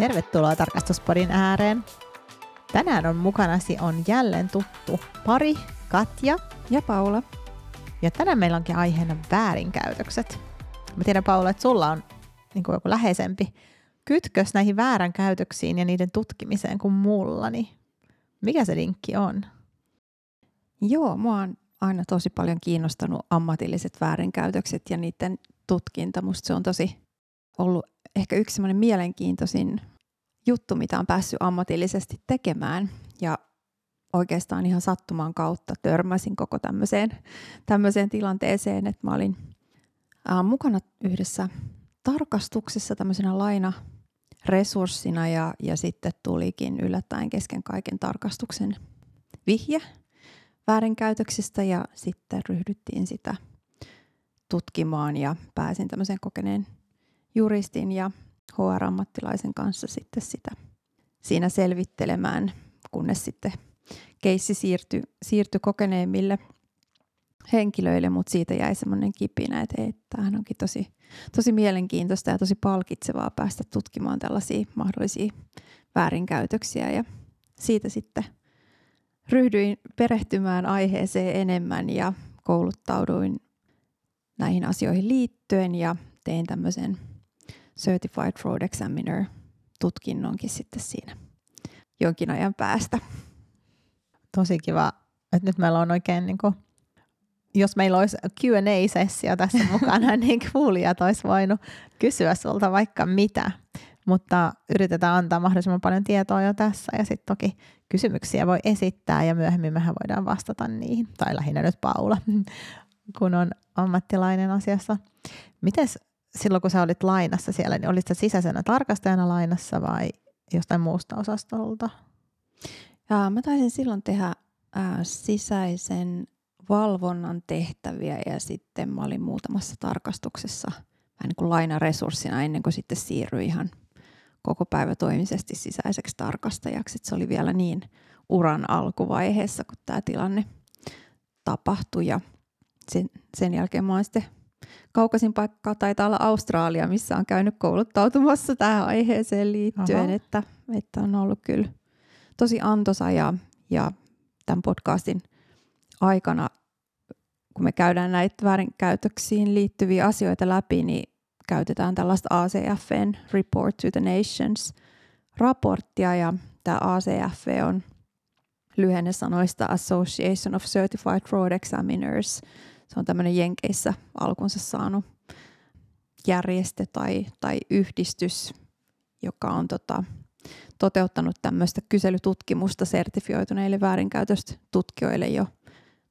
Tervetuloa tarkastuspodin ääreen. Tänään on mukanasi on jälleen tuttu pari, Katja ja Paula. Ja tänään meillä onkin aiheena väärinkäytökset. Mä tiedän Paula, että sulla on niin kuin joku läheisempi kytkös näihin vääränkäytöksiin ja niiden tutkimiseen kuin mulla, niin mikä se linkki on? Joo, mua on aina tosi paljon kiinnostanut ammatilliset väärinkäytökset ja niiden tutkinta. Musta se on tosi ollut ehkä yksi semmoinen mielenkiintoisin juttu, mitä on päässyt ammatillisesti tekemään. Ja oikeastaan ihan sattuman kautta törmäsin koko tämmöiseen, tämmöiseen tilanteeseen, että mä olin ää, mukana yhdessä tarkastuksessa tämmöisenä laina resurssina ja, ja sitten tulikin yllättäen kesken kaiken tarkastuksen vihje väärinkäytöksistä ja sitten ryhdyttiin sitä tutkimaan ja pääsin tämmöisen kokeneen juristin ja HR-ammattilaisen kanssa sitten sitä siinä selvittelemään, kunnes sitten keissi siirtyi, siirtyi kokeneemmille henkilöille, mutta siitä jäi semmoinen kipinä, että, että tämähän onkin tosi, tosi mielenkiintoista ja tosi palkitsevaa päästä tutkimaan tällaisia mahdollisia väärinkäytöksiä. Ja siitä sitten ryhdyin perehtymään aiheeseen enemmän ja kouluttauduin näihin asioihin liittyen ja tein tämmöisen Certified Fraud Examiner tutkinnonkin sitten siinä jonkin ajan päästä. Tosi kiva, että nyt meillä on oikein niin kuin, jos meillä olisi Q&A-sessio tässä mukana, niin kuulijat olisi voinut kysyä sulta vaikka mitä. Mutta yritetään antaa mahdollisimman paljon tietoa jo tässä ja sitten toki kysymyksiä voi esittää ja myöhemmin mehän voidaan vastata niihin. Tai lähinnä nyt Paula, kun on ammattilainen asiassa. Mites silloin, kun sä olit lainassa siellä, niin olit sä sisäisenä tarkastajana lainassa vai jostain muusta osastolta? Ja mä taisin silloin tehdä ää, sisäisen valvonnan tehtäviä ja sitten mä olin muutamassa tarkastuksessa vähän niin kuin lainaresurssina ennen kuin sitten siirryin ihan koko päivä toimisesti sisäiseksi tarkastajaksi. Et se oli vielä niin uran alkuvaiheessa, kun tämä tilanne tapahtui ja sen, sen jälkeen mä oon sitten kaukaisin paikka taitaa olla Australia, missä on käynyt kouluttautumassa tähän aiheeseen liittyen, että, että on ollut kyllä tosi antoisa ja, ja tämän podcastin aikana, kun me käydään näitä väärinkäytöksiin liittyviä asioita läpi, niin käytetään tällaista ACFn Report to the Nations raporttia ja tämä ACF on lyhenne sanoista Association of Certified Fraud Examiners – se on tämmöinen Jenkeissä alkunsa saanut järjestö tai, tai yhdistys, joka on tota, toteuttanut tämmöistä kyselytutkimusta sertifioituneille väärinkäytöstä tutkijoille jo.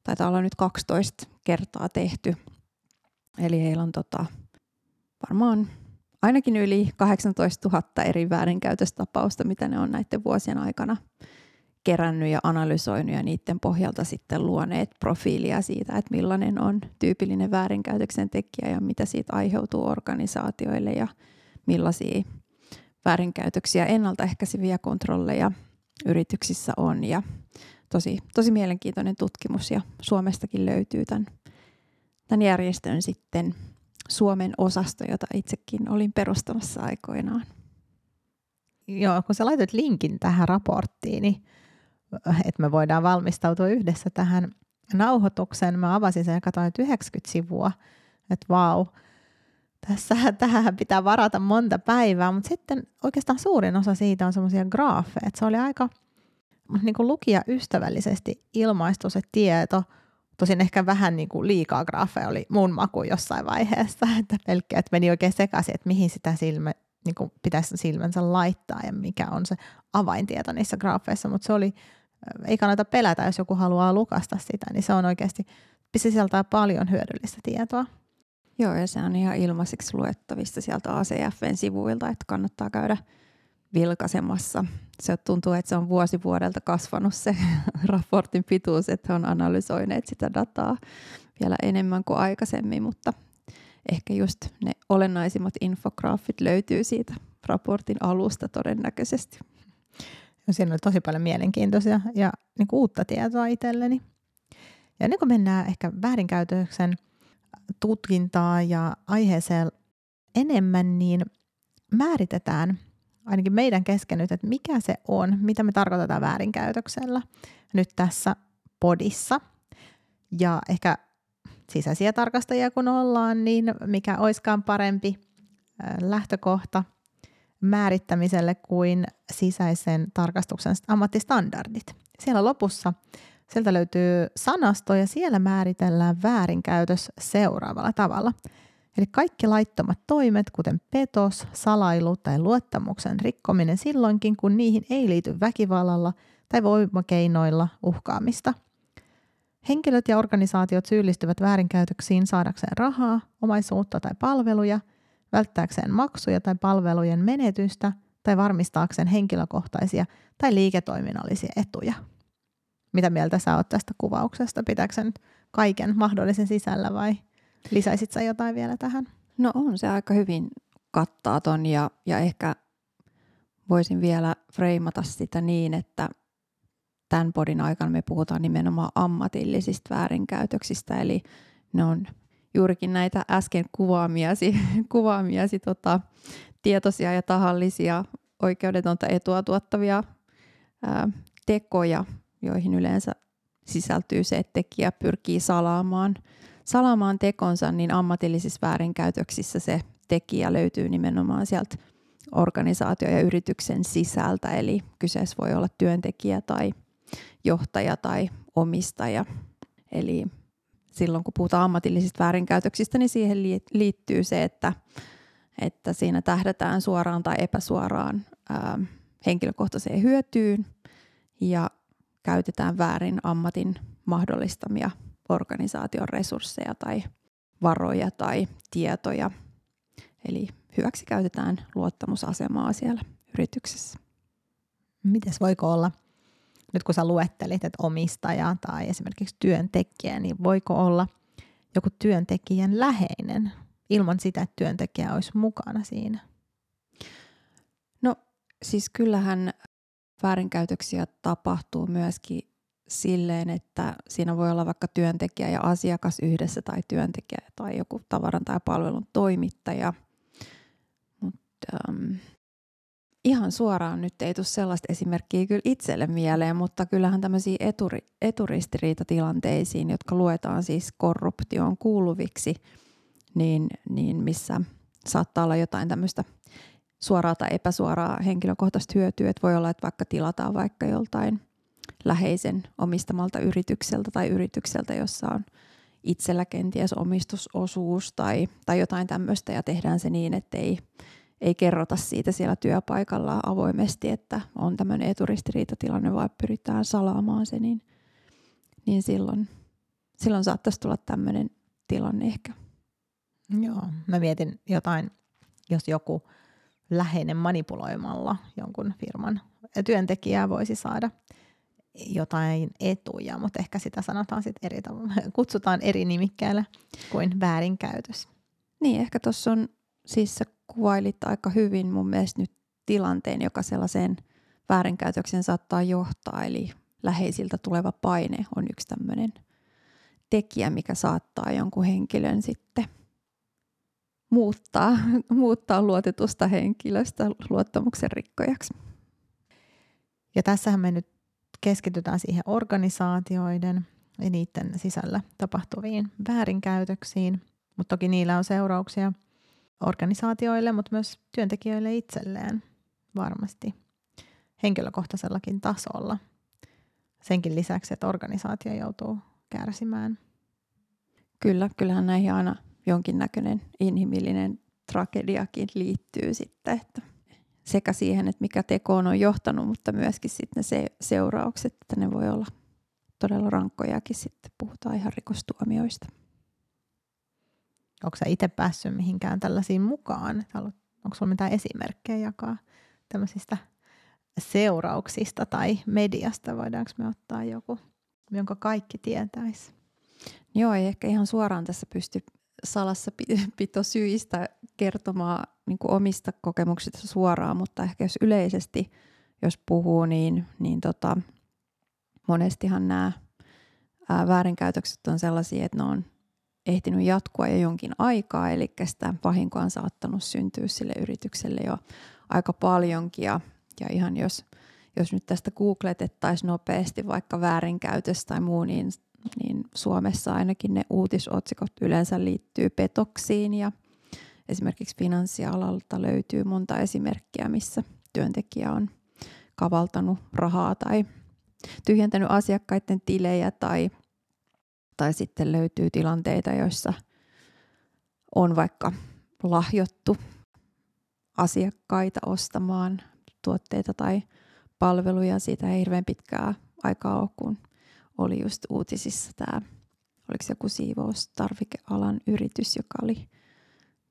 Taitaa olla nyt 12 kertaa tehty. Eli heillä on tota, varmaan ainakin yli 18 000 eri väärinkäytöstapausta, mitä ne on näiden vuosien aikana kerännyt ja analysoinut ja niiden pohjalta sitten luoneet profiilia siitä, että millainen on tyypillinen väärinkäytöksen tekijä ja mitä siitä aiheutuu organisaatioille ja millaisia väärinkäytöksiä ennaltaehkäiseviä kontrolleja yrityksissä on ja tosi, tosi mielenkiintoinen tutkimus ja Suomestakin löytyy tämän, tämän järjestön sitten Suomen osasto, jota itsekin olin perustamassa aikoinaan. Joo, kun sä laitat linkin tähän raporttiin, niin että me voidaan valmistautua yhdessä tähän nauhoitukseen. Mä avasin sen ja katsoin, että 90 sivua, että vau, tässä, tähän pitää varata monta päivää, mutta sitten oikeastaan suurin osa siitä on semmoisia graafeja, että se oli aika niin kuin lukija ystävällisesti ilmaistu se tieto, tosin ehkä vähän niin kuin liikaa graafeja oli mun maku jossain vaiheessa, että pelkkä, että meni oikein sekaisin, että mihin sitä silmä, niin kuin pitäisi silmänsä laittaa ja mikä on se avaintieto niissä graafeissa, mutta se oli ei kannata pelätä, jos joku haluaa lukasta sitä, niin se on oikeasti, sisältää paljon hyödyllistä tietoa. Joo, ja se on ihan ilmaiseksi luettavissa sieltä ACFn sivuilta, että kannattaa käydä vilkaisemassa. Se tuntuu, että se on vuosi vuodelta kasvanut se raportin pituus, että he on analysoineet sitä dataa vielä enemmän kuin aikaisemmin, mutta ehkä just ne olennaisimmat infograafit löytyy siitä raportin alusta todennäköisesti. Ja siinä oli tosi paljon mielenkiintoisia ja niin kuin uutta tietoa itselleni. Ja niin kuin mennään ehkä väärinkäytöksen tutkintaa ja aiheeseen enemmän, niin määritetään ainakin meidän kesken nyt, että mikä se on, mitä me tarkoitetaan väärinkäytöksellä nyt tässä podissa. Ja ehkä sisäisiä tarkastajia kun ollaan, niin mikä oiskaan parempi lähtökohta määrittämiselle kuin sisäisen tarkastuksen ammattistandardit. Siellä lopussa sieltä löytyy sanasto ja siellä määritellään väärinkäytös seuraavalla tavalla. Eli kaikki laittomat toimet, kuten petos, salailu tai luottamuksen rikkominen silloinkin, kun niihin ei liity väkivallalla tai voimakeinoilla uhkaamista – Henkilöt ja organisaatiot syyllistyvät väärinkäytöksiin saadakseen rahaa, omaisuutta tai palveluja, välttääkseen maksuja tai palvelujen menetystä tai varmistaakseen henkilökohtaisia tai liiketoiminnallisia etuja. Mitä mieltä sä oot tästä kuvauksesta? Pitääkö nyt kaiken mahdollisen sisällä vai lisäisit sä jotain vielä tähän? No on se aika hyvin kattaa ton ja, ja ehkä voisin vielä freimata sitä niin, että tämän podin aikana me puhutaan nimenomaan ammatillisista väärinkäytöksistä, eli ne on juurikin näitä äsken kuvaamiasi, kuvaamiasi tota, tietoisia ja tahallisia oikeudetonta etua tuottavia ää, tekoja, joihin yleensä sisältyy se, että tekijä pyrkii salaamaan, salaamaan tekonsa, niin ammatillisissa väärinkäytöksissä se tekijä löytyy nimenomaan sieltä organisaatio- ja yrityksen sisältä, eli kyseessä voi olla työntekijä tai johtaja tai omistaja. Eli silloin kun puhutaan ammatillisista väärinkäytöksistä, niin siihen liittyy se, että, että siinä tähdätään suoraan tai epäsuoraan ää, henkilökohtaiseen hyötyyn ja käytetään väärin ammatin mahdollistamia organisaation resursseja tai varoja tai tietoja. Eli hyväksi käytetään luottamusasemaa siellä yrityksessä. Mites voiko olla nyt kun sä luettelit, että omistaja tai esimerkiksi työntekijä, niin voiko olla joku työntekijän läheinen ilman sitä, että työntekijä olisi mukana siinä? No siis kyllähän väärinkäytöksiä tapahtuu myöskin silleen, että siinä voi olla vaikka työntekijä ja asiakas yhdessä tai työntekijä tai joku tavaran tai palvelun toimittaja. Mutta ähm, ihan suoraan nyt ei tule sellaista esimerkkiä kyllä itselle mieleen, mutta kyllähän tämmöisiä eturi, eturistiriitatilanteisiin, jotka luetaan siis korruptioon kuuluviksi, niin, niin missä saattaa olla jotain tämmöistä suoraa tai epäsuoraa henkilökohtaista hyötyä, että voi olla, että vaikka tilataan vaikka joltain läheisen omistamalta yritykseltä tai yritykseltä, jossa on itsellä kenties omistusosuus tai, tai jotain tämmöistä ja tehdään se niin, että ei ei kerrota siitä siellä työpaikalla avoimesti, että on tämmöinen eturistiriitatilanne, vaan pyritään salaamaan se, niin, niin silloin, silloin saattaisi tulla tämmöinen tilanne ehkä. Joo, mä mietin jotain, jos joku läheinen manipuloimalla jonkun firman työntekijää voisi saada jotain etuja, mutta ehkä sitä sanotaan sitten eri tavalla, kutsutaan eri nimikkeellä kuin väärinkäytös. Niin, ehkä tuossa on siis sä kuvailit aika hyvin mun mielestä nyt tilanteen, joka sellaiseen väärinkäytöksen saattaa johtaa. Eli läheisiltä tuleva paine on yksi tämmöinen tekijä, mikä saattaa jonkun henkilön sitten muuttaa, muuttaa luotetusta henkilöstä luottamuksen rikkojaksi. Ja tässähän me nyt keskitytään siihen organisaatioiden ja niiden sisällä tapahtuviin väärinkäytöksiin, mutta toki niillä on seurauksia – organisaatioille, mutta myös työntekijöille itselleen varmasti henkilökohtaisellakin tasolla. Senkin lisäksi, että organisaatio joutuu kärsimään. Kyllä, kyllähän näihin aina jonkinnäköinen inhimillinen tragediakin liittyy sitten, että sekä siihen, että mikä tekoon on johtanut, mutta myöskin sitten ne seuraukset, että ne voi olla todella rankkojakin sitten, puhutaan ihan rikostuomioista. Onko sä itse päässyt mihinkään tällaisiin mukaan? Onko sulla mitään esimerkkejä jakaa tämmöisistä seurauksista tai mediasta? Voidaanko me ottaa joku, jonka kaikki tietäisi? Joo, ei ehkä ihan suoraan tässä pysty salassa pito syistä kertomaan niin omista kokemuksista suoraan, mutta ehkä jos yleisesti, jos puhuu, niin, niin tota, monestihan nämä ää, väärinkäytökset on sellaisia, että ne on ehtinyt jatkua jo jonkin aikaa, eli sitä vahinkoa on saattanut syntyä sille yritykselle jo aika paljonkin. Ja, ja ihan jos, jos nyt tästä googletettaisiin nopeasti vaikka väärinkäytös tai muu, niin, niin Suomessa ainakin ne uutisotsikot yleensä liittyy petoksiin ja esimerkiksi finanssialalta löytyy monta esimerkkiä, missä työntekijä on kavaltanut rahaa tai tyhjentänyt asiakkaiden tilejä tai, tai sitten löytyy tilanteita, joissa on vaikka lahjottu asiakkaita ostamaan tuotteita tai palveluja. Siitä ei hirveän pitkää aikaa ole, kun oli just uutisissa tämä, oliko se joku siivoustarvikealan yritys, joka oli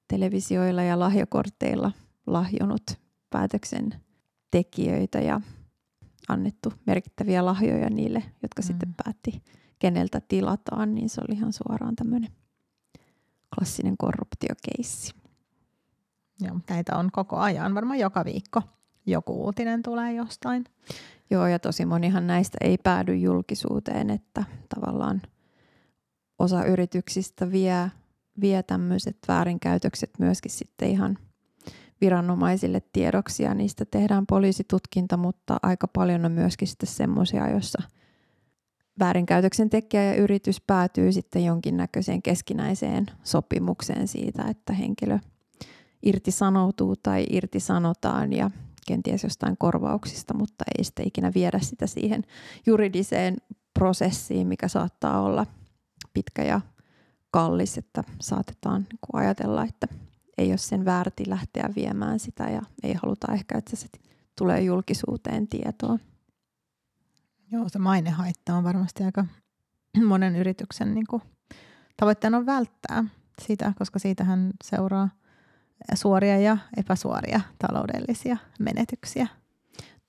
televisioilla ja lahjakorteilla lahjonut päätöksen tekijöitä ja annettu merkittäviä lahjoja niille, jotka mm. sitten päätti, keneltä tilataan, niin se oli ihan suoraan tämmöinen klassinen korruptiokeissi. Joo, näitä on koko ajan, varmaan joka viikko joku uutinen tulee jostain. Joo, ja tosi monihan näistä ei päädy julkisuuteen, että tavallaan osa yrityksistä vie, vie tämmöiset väärinkäytökset myöskin sitten ihan viranomaisille tiedoksi ja niistä tehdään poliisitutkinta, mutta aika paljon on myöskin sitten semmoisia, joissa väärinkäytöksen tekijä ja yritys päätyy sitten jonkinnäköiseen keskinäiseen sopimukseen siitä, että henkilö irtisanoutuu tai irtisanotaan ja kenties jostain korvauksista, mutta ei sitten ikinä viedä sitä siihen juridiseen prosessiin, mikä saattaa olla pitkä ja kallis, että saatetaan ajatella, että ei ole sen väärti lähteä viemään sitä ja ei haluta ehkä, että se tulee julkisuuteen tietoon. Joo, se mainehaitta on varmasti aika monen yrityksen niin kuin, tavoitteena on välttää sitä, koska siitähän seuraa suoria ja epäsuoria taloudellisia menetyksiä.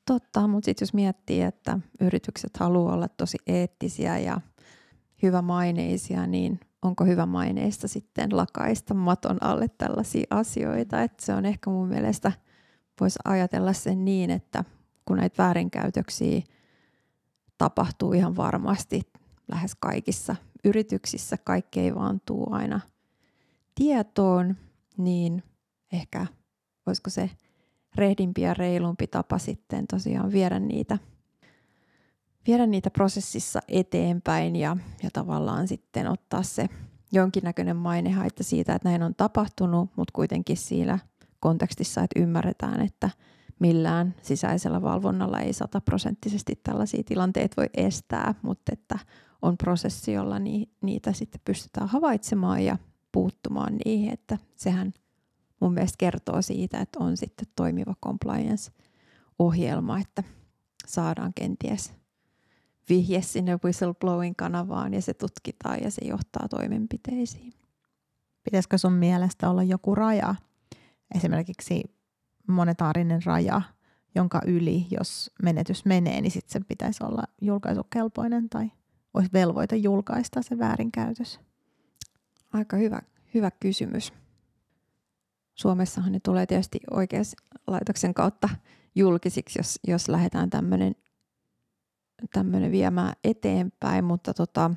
Totta, mutta sitten jos miettii, että yritykset haluaa olla tosi eettisiä ja hyvämaineisia, niin onko hyvä maineista sitten lakaista maton alle tällaisia asioita. Että se on ehkä mun mielestä, voisi ajatella sen niin, että kun näitä väärinkäytöksiä tapahtuu ihan varmasti lähes kaikissa yrityksissä, kaikki ei vaan tuu aina tietoon, niin ehkä olisiko se rehdimpi ja reilumpi tapa sitten tosiaan viedä niitä, viedä niitä prosessissa eteenpäin ja, ja tavallaan sitten ottaa se jonkinnäköinen mainehaitta siitä, että näin on tapahtunut, mutta kuitenkin siinä kontekstissa, että ymmärretään, että millään sisäisellä valvonnalla ei sataprosenttisesti tällaisia tilanteita voi estää, mutta että on prosessi, jolla niitä sitten pystytään havaitsemaan ja puuttumaan niihin, että sehän – mun mielestä kertoo siitä, että on sitten toimiva compliance-ohjelma, että saadaan kenties vihje sinne whistleblowing-kanavaan ja se tutkitaan ja se johtaa toimenpiteisiin. Pitäisikö sun mielestä olla joku raja, esimerkiksi monetaarinen raja, jonka yli, jos menetys menee, niin sitten se pitäisi olla julkaisukelpoinen tai olisi velvoite julkaista se väärinkäytös? Aika hyvä, hyvä kysymys. Suomessahan ne tulee tietysti oikeuslaitoksen kautta julkisiksi, jos, jos lähdetään tämmöinen tämmöinen viemään eteenpäin, mutta tota,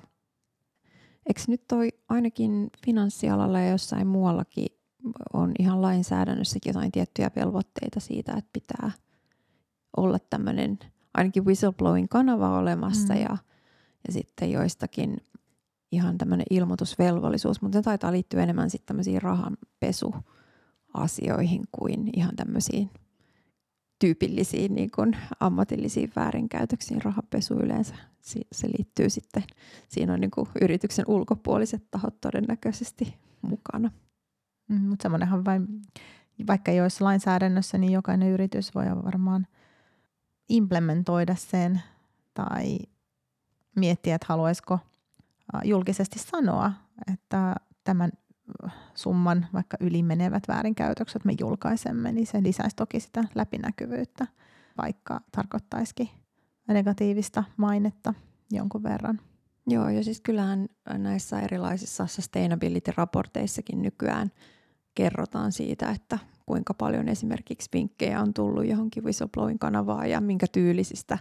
eikö nyt toi ainakin finanssialalla ja jossain muuallakin on ihan lainsäädännössäkin jotain tiettyjä velvoitteita siitä, että pitää olla tämmöinen ainakin whistleblowing kanava olemassa mm. ja, ja sitten joistakin ihan tämmöinen ilmoitusvelvollisuus, mutta se taitaa liittyä enemmän sitten tämmöisiin rahanpesu asioihin kuin ihan tämmöisiin tyypillisiin niin kuin ammatillisiin väärinkäytöksiin. Rahapesu yleensä se liittyy sitten, siinä on niin kuin yrityksen ulkopuoliset tahot todennäköisesti mukana. Mm, mutta semmoinenhan vain, vaikka ei olisi lainsäädännössä, niin jokainen yritys voi varmaan implementoida sen tai miettiä, että haluaisiko julkisesti sanoa, että tämän summan vaikka ylimenevät väärinkäytökset me julkaisemme, niin se lisäisi toki sitä läpinäkyvyyttä, vaikka tarkoittaisikin negatiivista mainetta jonkun verran. Joo, ja siis kyllähän näissä erilaisissa sustainability-raporteissakin nykyään kerrotaan siitä, että kuinka paljon esimerkiksi vinkkejä on tullut johonkin whistleblowing kanavaan ja minkä tyylisistä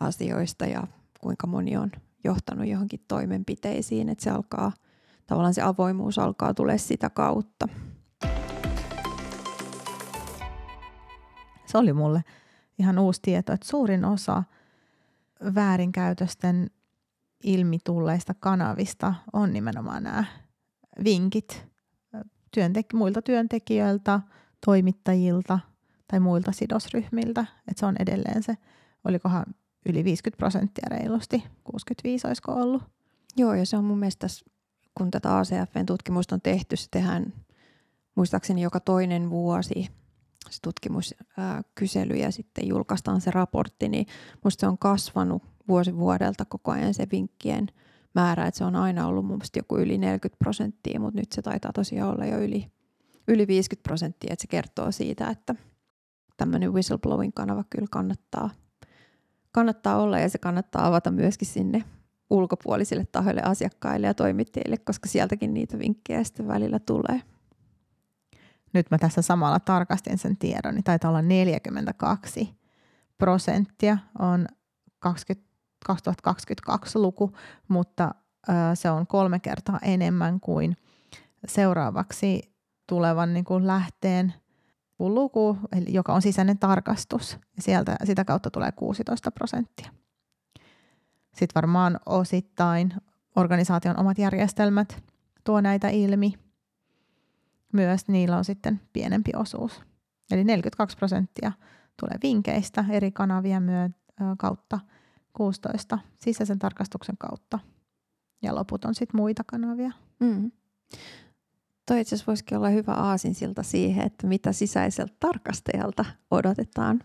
asioista ja kuinka moni on johtanut johonkin toimenpiteisiin, että se alkaa – tavallaan se avoimuus alkaa tulee sitä kautta. Se oli mulle ihan uusi tieto, että suurin osa väärinkäytösten ilmi tulleista kanavista on nimenomaan nämä vinkit työntek- muilta työntekijöiltä, toimittajilta tai muilta sidosryhmiltä. Että se on edelleen se, olikohan yli 50 prosenttia reilusti, 65 olisiko ollut. Joo, ja se on mun mielestä, kun tätä ACFn tutkimusta on tehty, se tehdään muistaakseni joka toinen vuosi se tutkimuskysely ja sitten julkaistaan se raportti, niin musta se on kasvanut vuosi vuodelta koko ajan se vinkkien määrä, että se on aina ollut mun mielestä joku yli 40 prosenttia, mutta nyt se taitaa tosiaan olla jo yli, yli 50 prosenttia, että se kertoo siitä, että tämmöinen whistleblowing-kanava kyllä kannattaa, kannattaa olla ja se kannattaa avata myöskin sinne ulkopuolisille tahoille, asiakkaille ja toimittajille, koska sieltäkin niitä vinkkejä sitten välillä tulee. Nyt mä tässä samalla tarkastin sen tiedon, niin taitaa olla 42 prosenttia on 20, 2022 luku, mutta se on kolme kertaa enemmän kuin seuraavaksi tulevan niin kuin lähteen luku, eli joka on sisäinen tarkastus. Sieltä, sitä kautta tulee 16 prosenttia. Sitten varmaan osittain organisaation omat järjestelmät tuo näitä ilmi. Myös niillä on sitten pienempi osuus. Eli 42 prosenttia tulee vinkeistä eri kanavien myö- kautta, 16 sisäisen tarkastuksen kautta ja loput on sitten muita kanavia. Mm. Toi itse asiassa voisikin olla hyvä aasinsilta siihen, että mitä sisäiseltä tarkastajalta odotetaan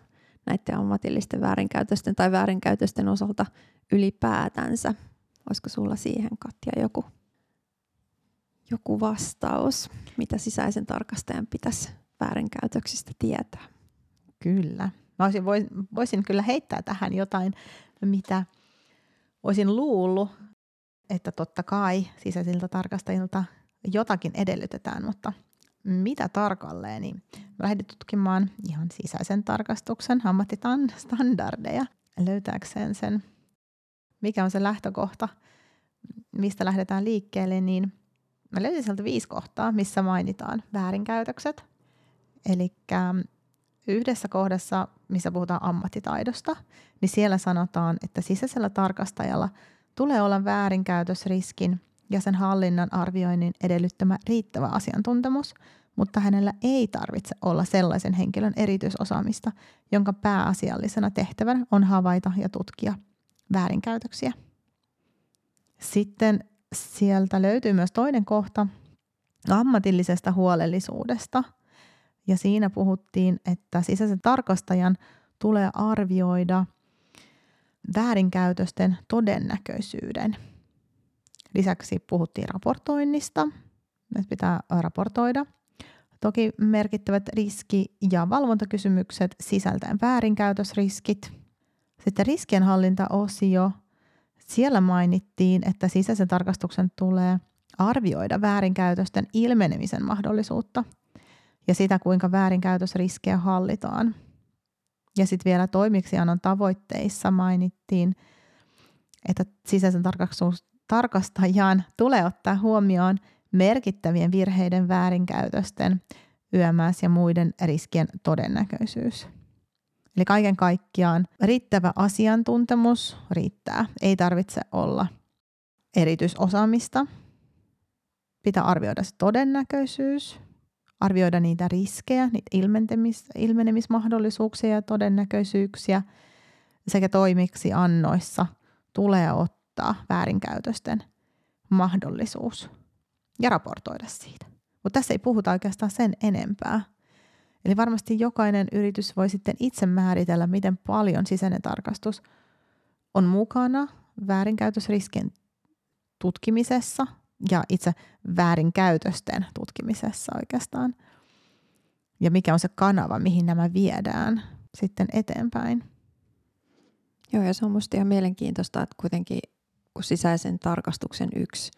näiden ammatillisten väärinkäytösten tai väärinkäytösten osalta ylipäätänsä. Olisiko sulla siihen, Katja, joku, joku vastaus, mitä sisäisen tarkastajan pitäisi väärinkäytöksistä tietää? Kyllä. Mä olisin, voisin kyllä heittää tähän jotain, mitä olisin luullut, että totta kai sisäisiltä tarkastajilta jotakin edellytetään, mutta mitä tarkalleen, niin lähdin tutkimaan ihan sisäisen tarkastuksen ammattistandardeja löytääkseen sen, mikä on se lähtökohta, mistä lähdetään liikkeelle, niin mä löysin sieltä viisi kohtaa, missä mainitaan väärinkäytökset. Eli yhdessä kohdassa, missä puhutaan ammattitaidosta, niin siellä sanotaan, että sisäisellä tarkastajalla tulee olla väärinkäytösriskin ja sen hallinnan arvioinnin edellyttämä riittävä asiantuntemus, mutta hänellä ei tarvitse olla sellaisen henkilön erityisosaamista, jonka pääasiallisena tehtävänä on havaita ja tutkia väärinkäytöksiä. Sitten sieltä löytyy myös toinen kohta ammatillisesta huolellisuudesta – ja siinä puhuttiin, että sisäisen tarkastajan tulee arvioida väärinkäytösten todennäköisyyden. Lisäksi puhuttiin raportoinnista, että pitää raportoida. Toki merkittävät riski- ja valvontakysymykset sisältäen väärinkäytösriskit. Sitten riskienhallintaosio. Siellä mainittiin, että sisäisen tarkastuksen tulee arvioida väärinkäytösten ilmenemisen mahdollisuutta – ja sitä, kuinka väärinkäytösriskejä hallitaan. Ja sitten vielä toimiksiannon tavoitteissa mainittiin, että sisäisen tarkastajan tulee ottaa huomioon merkittävien virheiden väärinkäytösten, YMS ja muiden riskien todennäköisyys. Eli kaiken kaikkiaan riittävä asiantuntemus riittää. Ei tarvitse olla erityisosaamista. Pitää arvioida se todennäköisyys arvioida niitä riskejä, niitä ilmenemis, ilmenemismahdollisuuksia ja todennäköisyyksiä sekä toimiksi annoissa tulee ottaa väärinkäytösten mahdollisuus ja raportoida siitä. Mutta tässä ei puhuta oikeastaan sen enempää. Eli varmasti jokainen yritys voi sitten itse määritellä, miten paljon sisäinen tarkastus on mukana väärinkäytösriskien tutkimisessa ja itse väärinkäytösten tutkimisessa oikeastaan. Ja mikä on se kanava, mihin nämä viedään sitten eteenpäin. Joo, ja se on minusta ihan mielenkiintoista, että kuitenkin kun sisäisen tarkastuksen yksi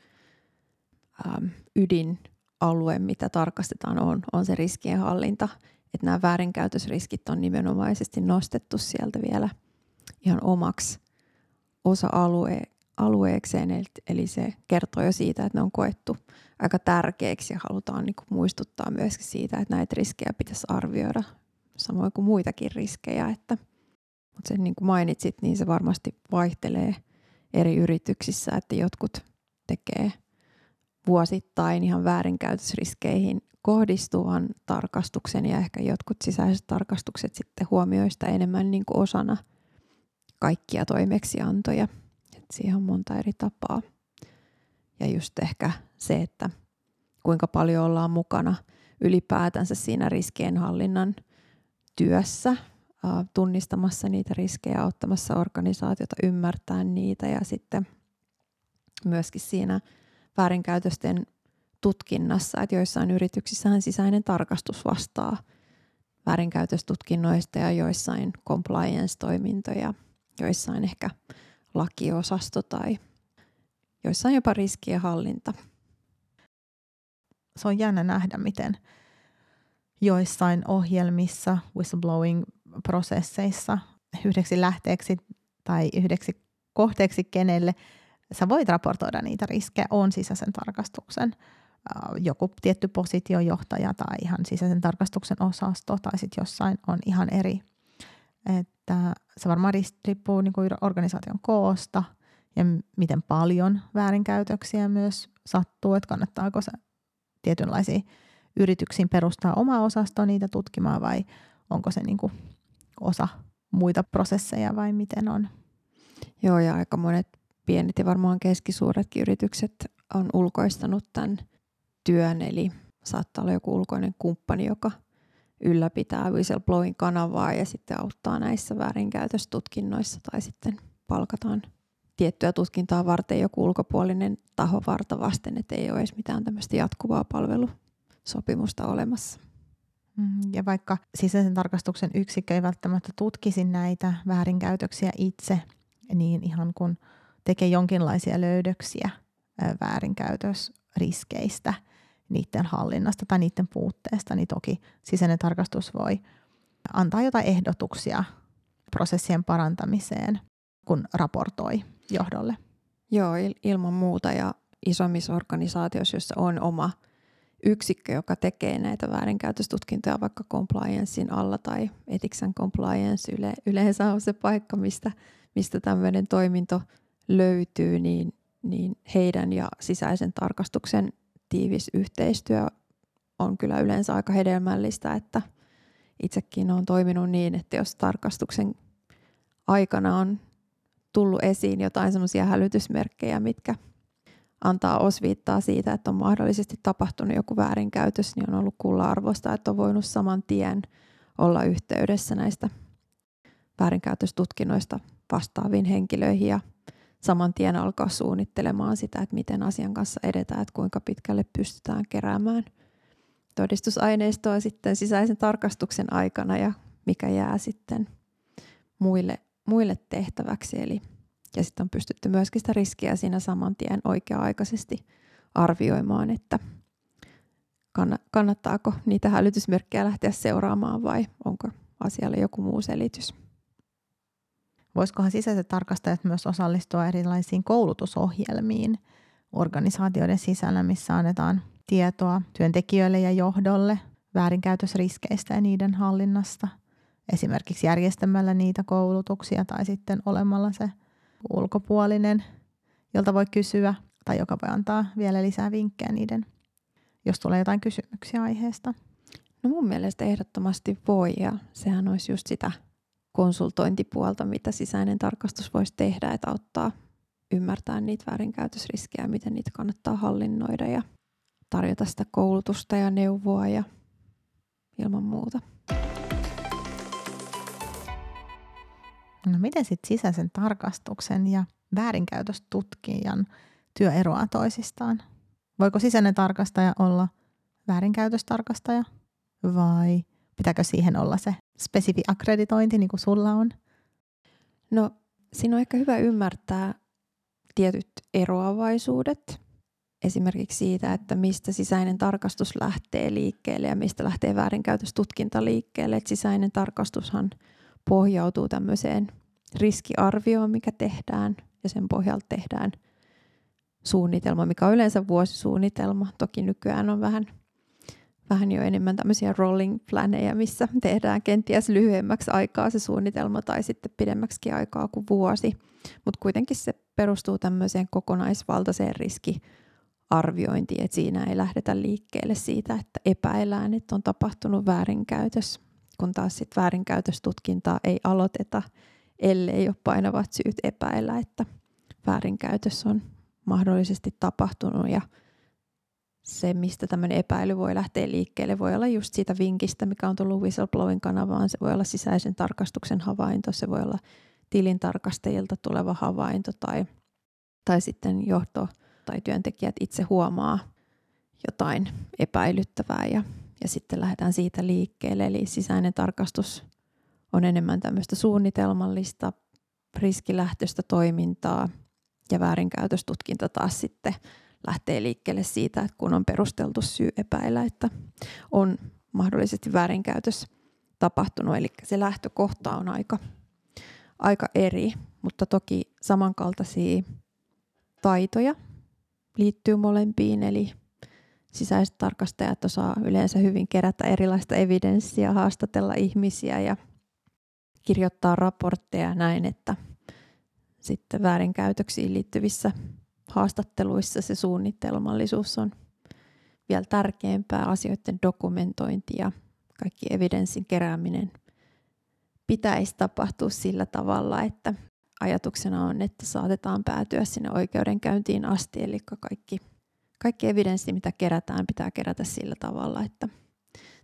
ähm, ydinalue, mitä tarkastetaan, on, on se riskienhallinta. Että nämä väärinkäytösriskit on nimenomaisesti nostettu sieltä vielä ihan omaksi osa-alue, alueekseen, eli se kertoo jo siitä, että ne on koettu aika tärkeäksi ja halutaan niin kuin muistuttaa myöskin siitä, että näitä riskejä pitäisi arvioida samoin kuin muitakin riskejä. Että, mutta sen niin kuin mainitsit, niin se varmasti vaihtelee eri yrityksissä, että jotkut tekee vuosittain ihan väärinkäytösriskeihin kohdistuvan tarkastuksen ja ehkä jotkut sisäiset tarkastukset sitten huomioista enemmän niin kuin osana kaikkia toimeksiantoja. Et siihen on monta eri tapaa. Ja just ehkä se, että kuinka paljon ollaan mukana ylipäätänsä siinä riskienhallinnan työssä, tunnistamassa niitä riskejä, auttamassa organisaatiota ymmärtää niitä ja sitten myöskin siinä väärinkäytösten tutkinnassa, että joissain yrityksissähän sisäinen tarkastus vastaa väärinkäytöstutkinnoista ja joissain compliance-toimintoja, joissain ehkä lakiosasto tai joissain jopa riskien hallinta. Se on jännä nähdä, miten joissain ohjelmissa, whistleblowing-prosesseissa yhdeksi lähteeksi tai yhdeksi kohteeksi, kenelle sä voit raportoida niitä riskejä, on sisäisen tarkastuksen joku tietty positiojohtaja tai ihan sisäisen tarkastuksen osasto tai sitten jossain on ihan eri. Että se varmaan riippuu niin kuin organisaation koosta ja miten paljon väärinkäytöksiä myös sattuu, että kannattaako se tietynlaisiin yrityksiin perustaa oma osasto niitä tutkimaan vai onko se niin kuin osa muita prosesseja vai miten on? Joo ja aika monet pienet ja varmaan keskisuuretkin yritykset on ulkoistanut tämän työn, eli saattaa olla joku ulkoinen kumppani, joka ylläpitää whistleblowing kanavaa ja sitten auttaa näissä väärinkäytöstutkinnoissa tai sitten palkataan tiettyä tutkintaa varten joku ulkopuolinen taho varta vasten, että ei ole edes mitään tämmöistä jatkuvaa palvelusopimusta olemassa. Mm-hmm. Ja vaikka sisäisen tarkastuksen yksikkö ei välttämättä tutkisi näitä väärinkäytöksiä itse, niin ihan kun tekee jonkinlaisia löydöksiä väärinkäytösriskeistä, niiden hallinnasta tai niiden puutteesta, niin toki sisäinen tarkastus voi antaa jotain ehdotuksia prosessien parantamiseen, kun raportoi johdolle. Joo, ilman muuta ja isommissa organisaatioissa, joissa on oma yksikkö, joka tekee näitä väärinkäytöstutkintoja vaikka compliancein alla tai ethics and compliance yle, yleensä on se paikka, mistä, mistä tämmöinen toiminto löytyy, niin, niin heidän ja sisäisen tarkastuksen tiivis yhteistyö on kyllä yleensä aika hedelmällistä, että itsekin on toiminut niin, että jos tarkastuksen aikana on tullut esiin jotain semmoisia hälytysmerkkejä, mitkä antaa osviittaa siitä, että on mahdollisesti tapahtunut joku väärinkäytös, niin on ollut kuulla arvosta, että on voinut saman tien olla yhteydessä näistä väärinkäytöstutkinnoista vastaaviin henkilöihin ja saman tien alkaa suunnittelemaan sitä, että miten asian kanssa edetään, että kuinka pitkälle pystytään keräämään todistusaineistoa sitten sisäisen tarkastuksen aikana ja mikä jää sitten muille, muille tehtäväksi. Eli, ja sitten on pystytty myöskin sitä riskiä siinä saman tien oikea-aikaisesti arvioimaan, että kannattaako niitä hälytysmerkkejä lähteä seuraamaan vai onko asialle joku muu selitys. Voisikohan sisäiset tarkastajat myös osallistua erilaisiin koulutusohjelmiin organisaatioiden sisällä, missä annetaan tietoa työntekijöille ja johdolle väärinkäytösriskeistä ja niiden hallinnasta. Esimerkiksi järjestämällä niitä koulutuksia tai sitten olemalla se ulkopuolinen, jolta voi kysyä tai joka voi antaa vielä lisää vinkkejä niiden, jos tulee jotain kysymyksiä aiheesta. No mun mielestä ehdottomasti voi ja sehän olisi just sitä konsultointipuolta, mitä sisäinen tarkastus voisi tehdä, että auttaa ymmärtää niitä väärinkäytösriskejä, miten niitä kannattaa hallinnoida ja tarjota sitä koulutusta ja neuvoa ja ilman muuta. No miten sitten sisäisen tarkastuksen ja väärinkäytöstutkijan työ eroaa toisistaan? Voiko sisäinen tarkastaja olla väärinkäytöstarkastaja vai pitääkö siihen olla se spesifi akkreditointi, niin kuin sulla on? No, siinä on ehkä hyvä ymmärtää tietyt eroavaisuudet. Esimerkiksi siitä, että mistä sisäinen tarkastus lähtee liikkeelle ja mistä lähtee väärinkäytöstutkinta liikkeelle. Et sisäinen tarkastushan pohjautuu tämmöiseen riskiarvioon, mikä tehdään ja sen pohjalta tehdään suunnitelma, mikä on yleensä vuosisuunnitelma. Toki nykyään on vähän, vähän jo enemmän tämmöisiä rolling planeja, missä tehdään kenties lyhyemmäksi aikaa se suunnitelma tai sitten pidemmäksi aikaa kuin vuosi. Mutta kuitenkin se perustuu tämmöiseen kokonaisvaltaiseen riskiarviointiin, että siinä ei lähdetä liikkeelle siitä, että epäillään, että on tapahtunut väärinkäytös, kun taas sitten väärinkäytöstutkintaa ei aloiteta, ellei ole painavat syyt epäillä, että väärinkäytös on mahdollisesti tapahtunut ja se, mistä tämmöinen epäily voi lähteä liikkeelle, voi olla just siitä vinkistä, mikä on tullut whistleblowing kanavaan. Se voi olla sisäisen tarkastuksen havainto, se voi olla tilintarkastajilta tuleva havainto tai, tai sitten johto tai työntekijät itse huomaa jotain epäilyttävää ja, ja sitten lähdetään siitä liikkeelle. Eli sisäinen tarkastus on enemmän tämmöistä suunnitelmallista, riskilähtöistä toimintaa – ja väärinkäytöstutkinta taas sitten lähtee liikkeelle siitä, että kun on perusteltu syy epäillä, että on mahdollisesti väärinkäytös tapahtunut. Eli se lähtökohta on aika, aika eri, mutta toki samankaltaisia taitoja liittyy molempiin. Eli sisäiset tarkastajat osaa yleensä hyvin kerätä erilaista evidenssiä, haastatella ihmisiä ja kirjoittaa raportteja näin, että sitten väärinkäytöksiin liittyvissä haastatteluissa se suunnitelmallisuus on vielä tärkeämpää asioiden dokumentointi ja kaikki evidenssin kerääminen pitäisi tapahtua sillä tavalla, että ajatuksena on, että saatetaan päätyä sinne oikeudenkäyntiin asti, eli kaikki, kaikki evidenssi, mitä kerätään, pitää kerätä sillä tavalla, että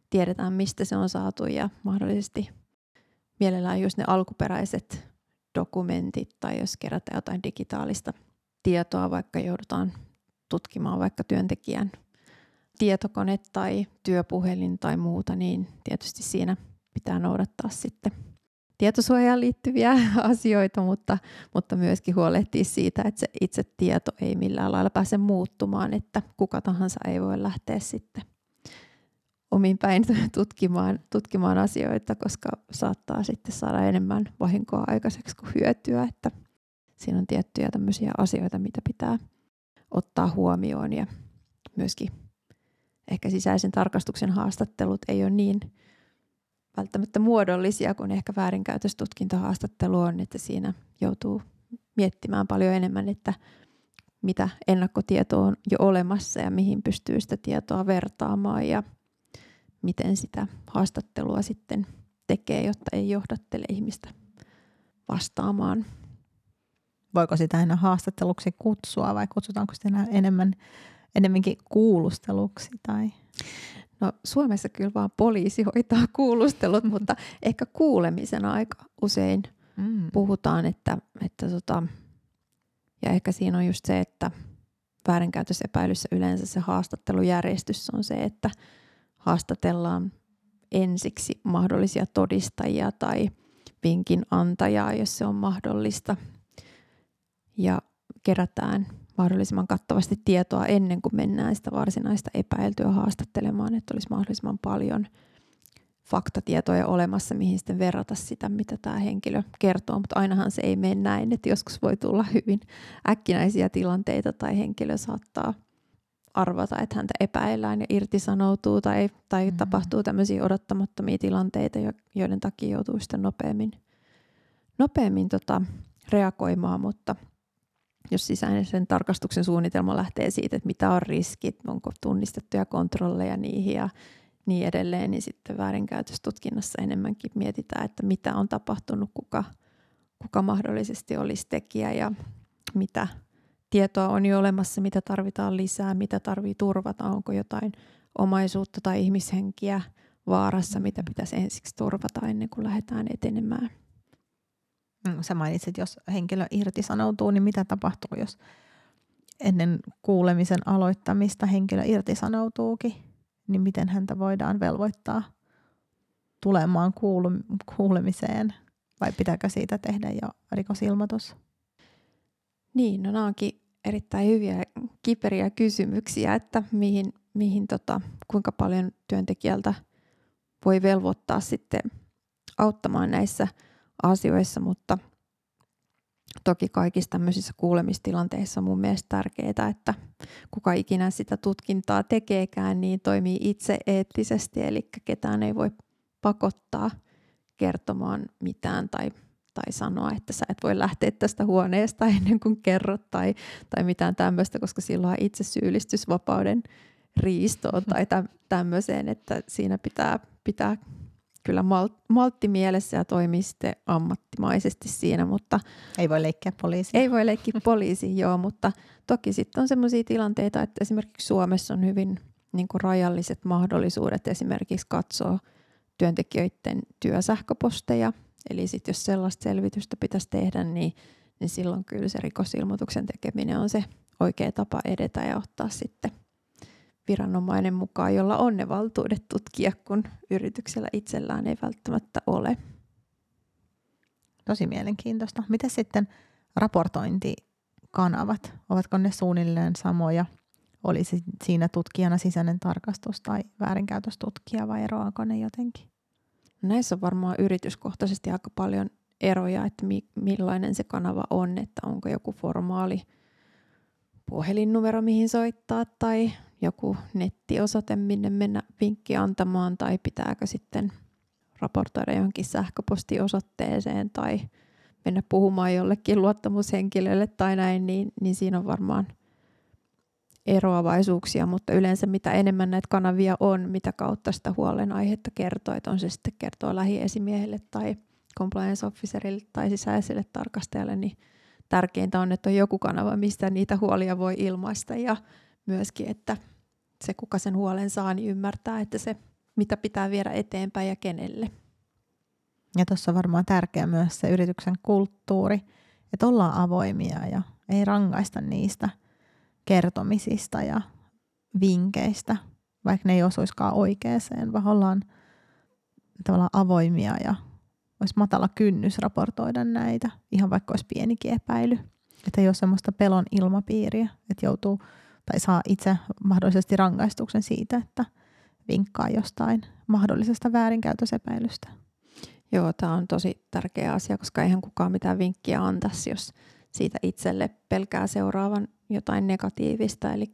tiedetään, mistä se on saatu ja mahdollisesti mielellään just ne alkuperäiset dokumentit tai jos kerätään jotain digitaalista tietoa, vaikka joudutaan tutkimaan vaikka työntekijän tietokone tai työpuhelin tai muuta, niin tietysti siinä pitää noudattaa sitten tietosuojaan liittyviä asioita, mutta, mutta myöskin huolehtia siitä, että se itse tieto ei millään lailla pääse muuttumaan, että kuka tahansa ei voi lähteä sitten omin päin tutkimaan, tutkimaan asioita, koska saattaa sitten saada enemmän vahinkoa aikaiseksi kuin hyötyä, että siinä on tiettyjä tämmöisiä asioita, mitä pitää ottaa huomioon ja myöskin ehkä sisäisen tarkastuksen haastattelut ei ole niin välttämättä muodollisia kuin ehkä väärinkäytöstutkintahaastattelu on, että siinä joutuu miettimään paljon enemmän, että mitä ennakkotietoa on jo olemassa ja mihin pystyy sitä tietoa vertaamaan ja miten sitä haastattelua sitten tekee, jotta ei johdattele ihmistä vastaamaan. Voiko sitä aina haastatteluksi kutsua vai kutsutaanko sitä enemmän, enemmänkin kuulusteluksi? Tai? No Suomessa kyllä vaan poliisi hoitaa kuulustelut, mutta ehkä kuulemisena aika usein mm. puhutaan, että, että tota, ja ehkä siinä on just se, että väärinkäytösepäilyssä yleensä se haastattelujärjestys on se, että haastatellaan ensiksi mahdollisia todistajia tai vinkin antajaa, jos se on mahdollista. Ja kerätään mahdollisimman kattavasti tietoa ennen kuin mennään sitä varsinaista epäiltyä haastattelemaan, että olisi mahdollisimman paljon faktatietoja olemassa, mihin sitten verrata sitä, mitä tämä henkilö kertoo, mutta ainahan se ei mene näin, että joskus voi tulla hyvin äkkinäisiä tilanteita tai henkilö saattaa – arvata, että häntä epäillään ja irtisanoutuu tai, tai mm-hmm. tapahtuu tämmöisiä odottamattomia tilanteita, joiden takia joutuu sitten nopeammin, nopeammin tota, reagoimaan, mutta jos sisäisen tarkastuksen suunnitelma lähtee siitä, että mitä on riskit, onko tunnistettuja kontrolleja niihin ja niin edelleen, niin sitten väärinkäytöstutkinnassa enemmänkin mietitään, että mitä on tapahtunut, kuka, kuka mahdollisesti olisi tekijä ja mitä tietoa on jo olemassa, mitä tarvitaan lisää, mitä tarvii turvata, onko jotain omaisuutta tai ihmishenkiä vaarassa, mitä pitäisi ensiksi turvata ennen kuin lähdetään etenemään. Mm, sä mainitsit, jos henkilö irtisanoutuu, niin mitä tapahtuu, jos ennen kuulemisen aloittamista henkilö irtisanoutuukin, niin miten häntä voidaan velvoittaa tulemaan kuulemiseen vai pitääkö siitä tehdä jo rikosilmoitus? Niin, no nämä onkin erittäin hyviä kiperiä kysymyksiä, että mihin, mihin tota, kuinka paljon työntekijältä voi velvoittaa sitten auttamaan näissä asioissa, mutta toki kaikissa tämmöisissä kuulemistilanteissa on mun mielestä tärkeää, että kuka ikinä sitä tutkintaa tekeekään, niin toimii itse eettisesti, eli ketään ei voi pakottaa kertomaan mitään tai, tai sanoa, että sä et voi lähteä tästä huoneesta ennen kuin kerrot tai, tai mitään tämmöistä, koska silloin itse syyllistysvapauden riistoon tai tä, tämmöiseen, että siinä pitää, pitää kyllä mal- maltti mielessä ja toimii sitten ammattimaisesti siinä, mutta... Ei voi leikkiä poliisi. Ei voi leikkiä poliisi, joo, mutta toki sitten on sellaisia tilanteita, että esimerkiksi Suomessa on hyvin niin kuin rajalliset mahdollisuudet esimerkiksi katsoa työntekijöiden työsähköposteja, eli sitten jos sellaista selvitystä pitäisi tehdä, niin, niin silloin kyllä se rikosilmoituksen tekeminen on se oikea tapa edetä ja ottaa sitten viranomainen mukaan, jolla on ne valtuudet tutkia, kun yrityksellä itsellään ei välttämättä ole. Tosi mielenkiintoista. Miten sitten raportointikanavat? Ovatko ne suunnilleen samoja? Olisi siinä tutkijana sisäinen tarkastus tai väärinkäytöstutkija vai eroako ne jotenkin? Näissä on varmaan yrityskohtaisesti aika paljon eroja, että mi- millainen se kanava on, että onko joku formaali puhelinnumero, mihin soittaa tai joku nettiosoite, minne mennä vinkki antamaan tai pitääkö sitten raportoida johonkin sähköpostiosoitteeseen tai mennä puhumaan jollekin luottamushenkilölle tai näin, niin, niin siinä on varmaan eroavaisuuksia, mutta yleensä mitä enemmän näitä kanavia on, mitä kautta sitä huolenaihetta kertoo, että on se sitten kertoo lähiesimiehelle tai compliance officerille tai sisäiselle tarkastajalle, niin tärkeintä on, että on joku kanava, mistä niitä huolia voi ilmaista ja myöskin, että se kuka sen huolen saa, niin ymmärtää, että se mitä pitää viedä eteenpäin ja kenelle. Ja tuossa on varmaan tärkeä myös se yrityksen kulttuuri, että ollaan avoimia ja ei rangaista niistä kertomisista ja vinkkeistä, vaikka ne ei osuiskaan oikeeseen, vaan ollaan tavallaan avoimia ja olisi matala kynnys raportoida näitä, ihan vaikka olisi pienikin epäily. Että ei ole semmoista pelon ilmapiiriä, että joutuu tai saa itse mahdollisesti rangaistuksen siitä, että vinkkaa jostain mahdollisesta väärinkäytösepäilystä. Joo, tämä on tosi tärkeä asia, koska eihän kukaan mitään vinkkiä antaisi, jos siitä itselle pelkää seuraavan jotain negatiivista. Eli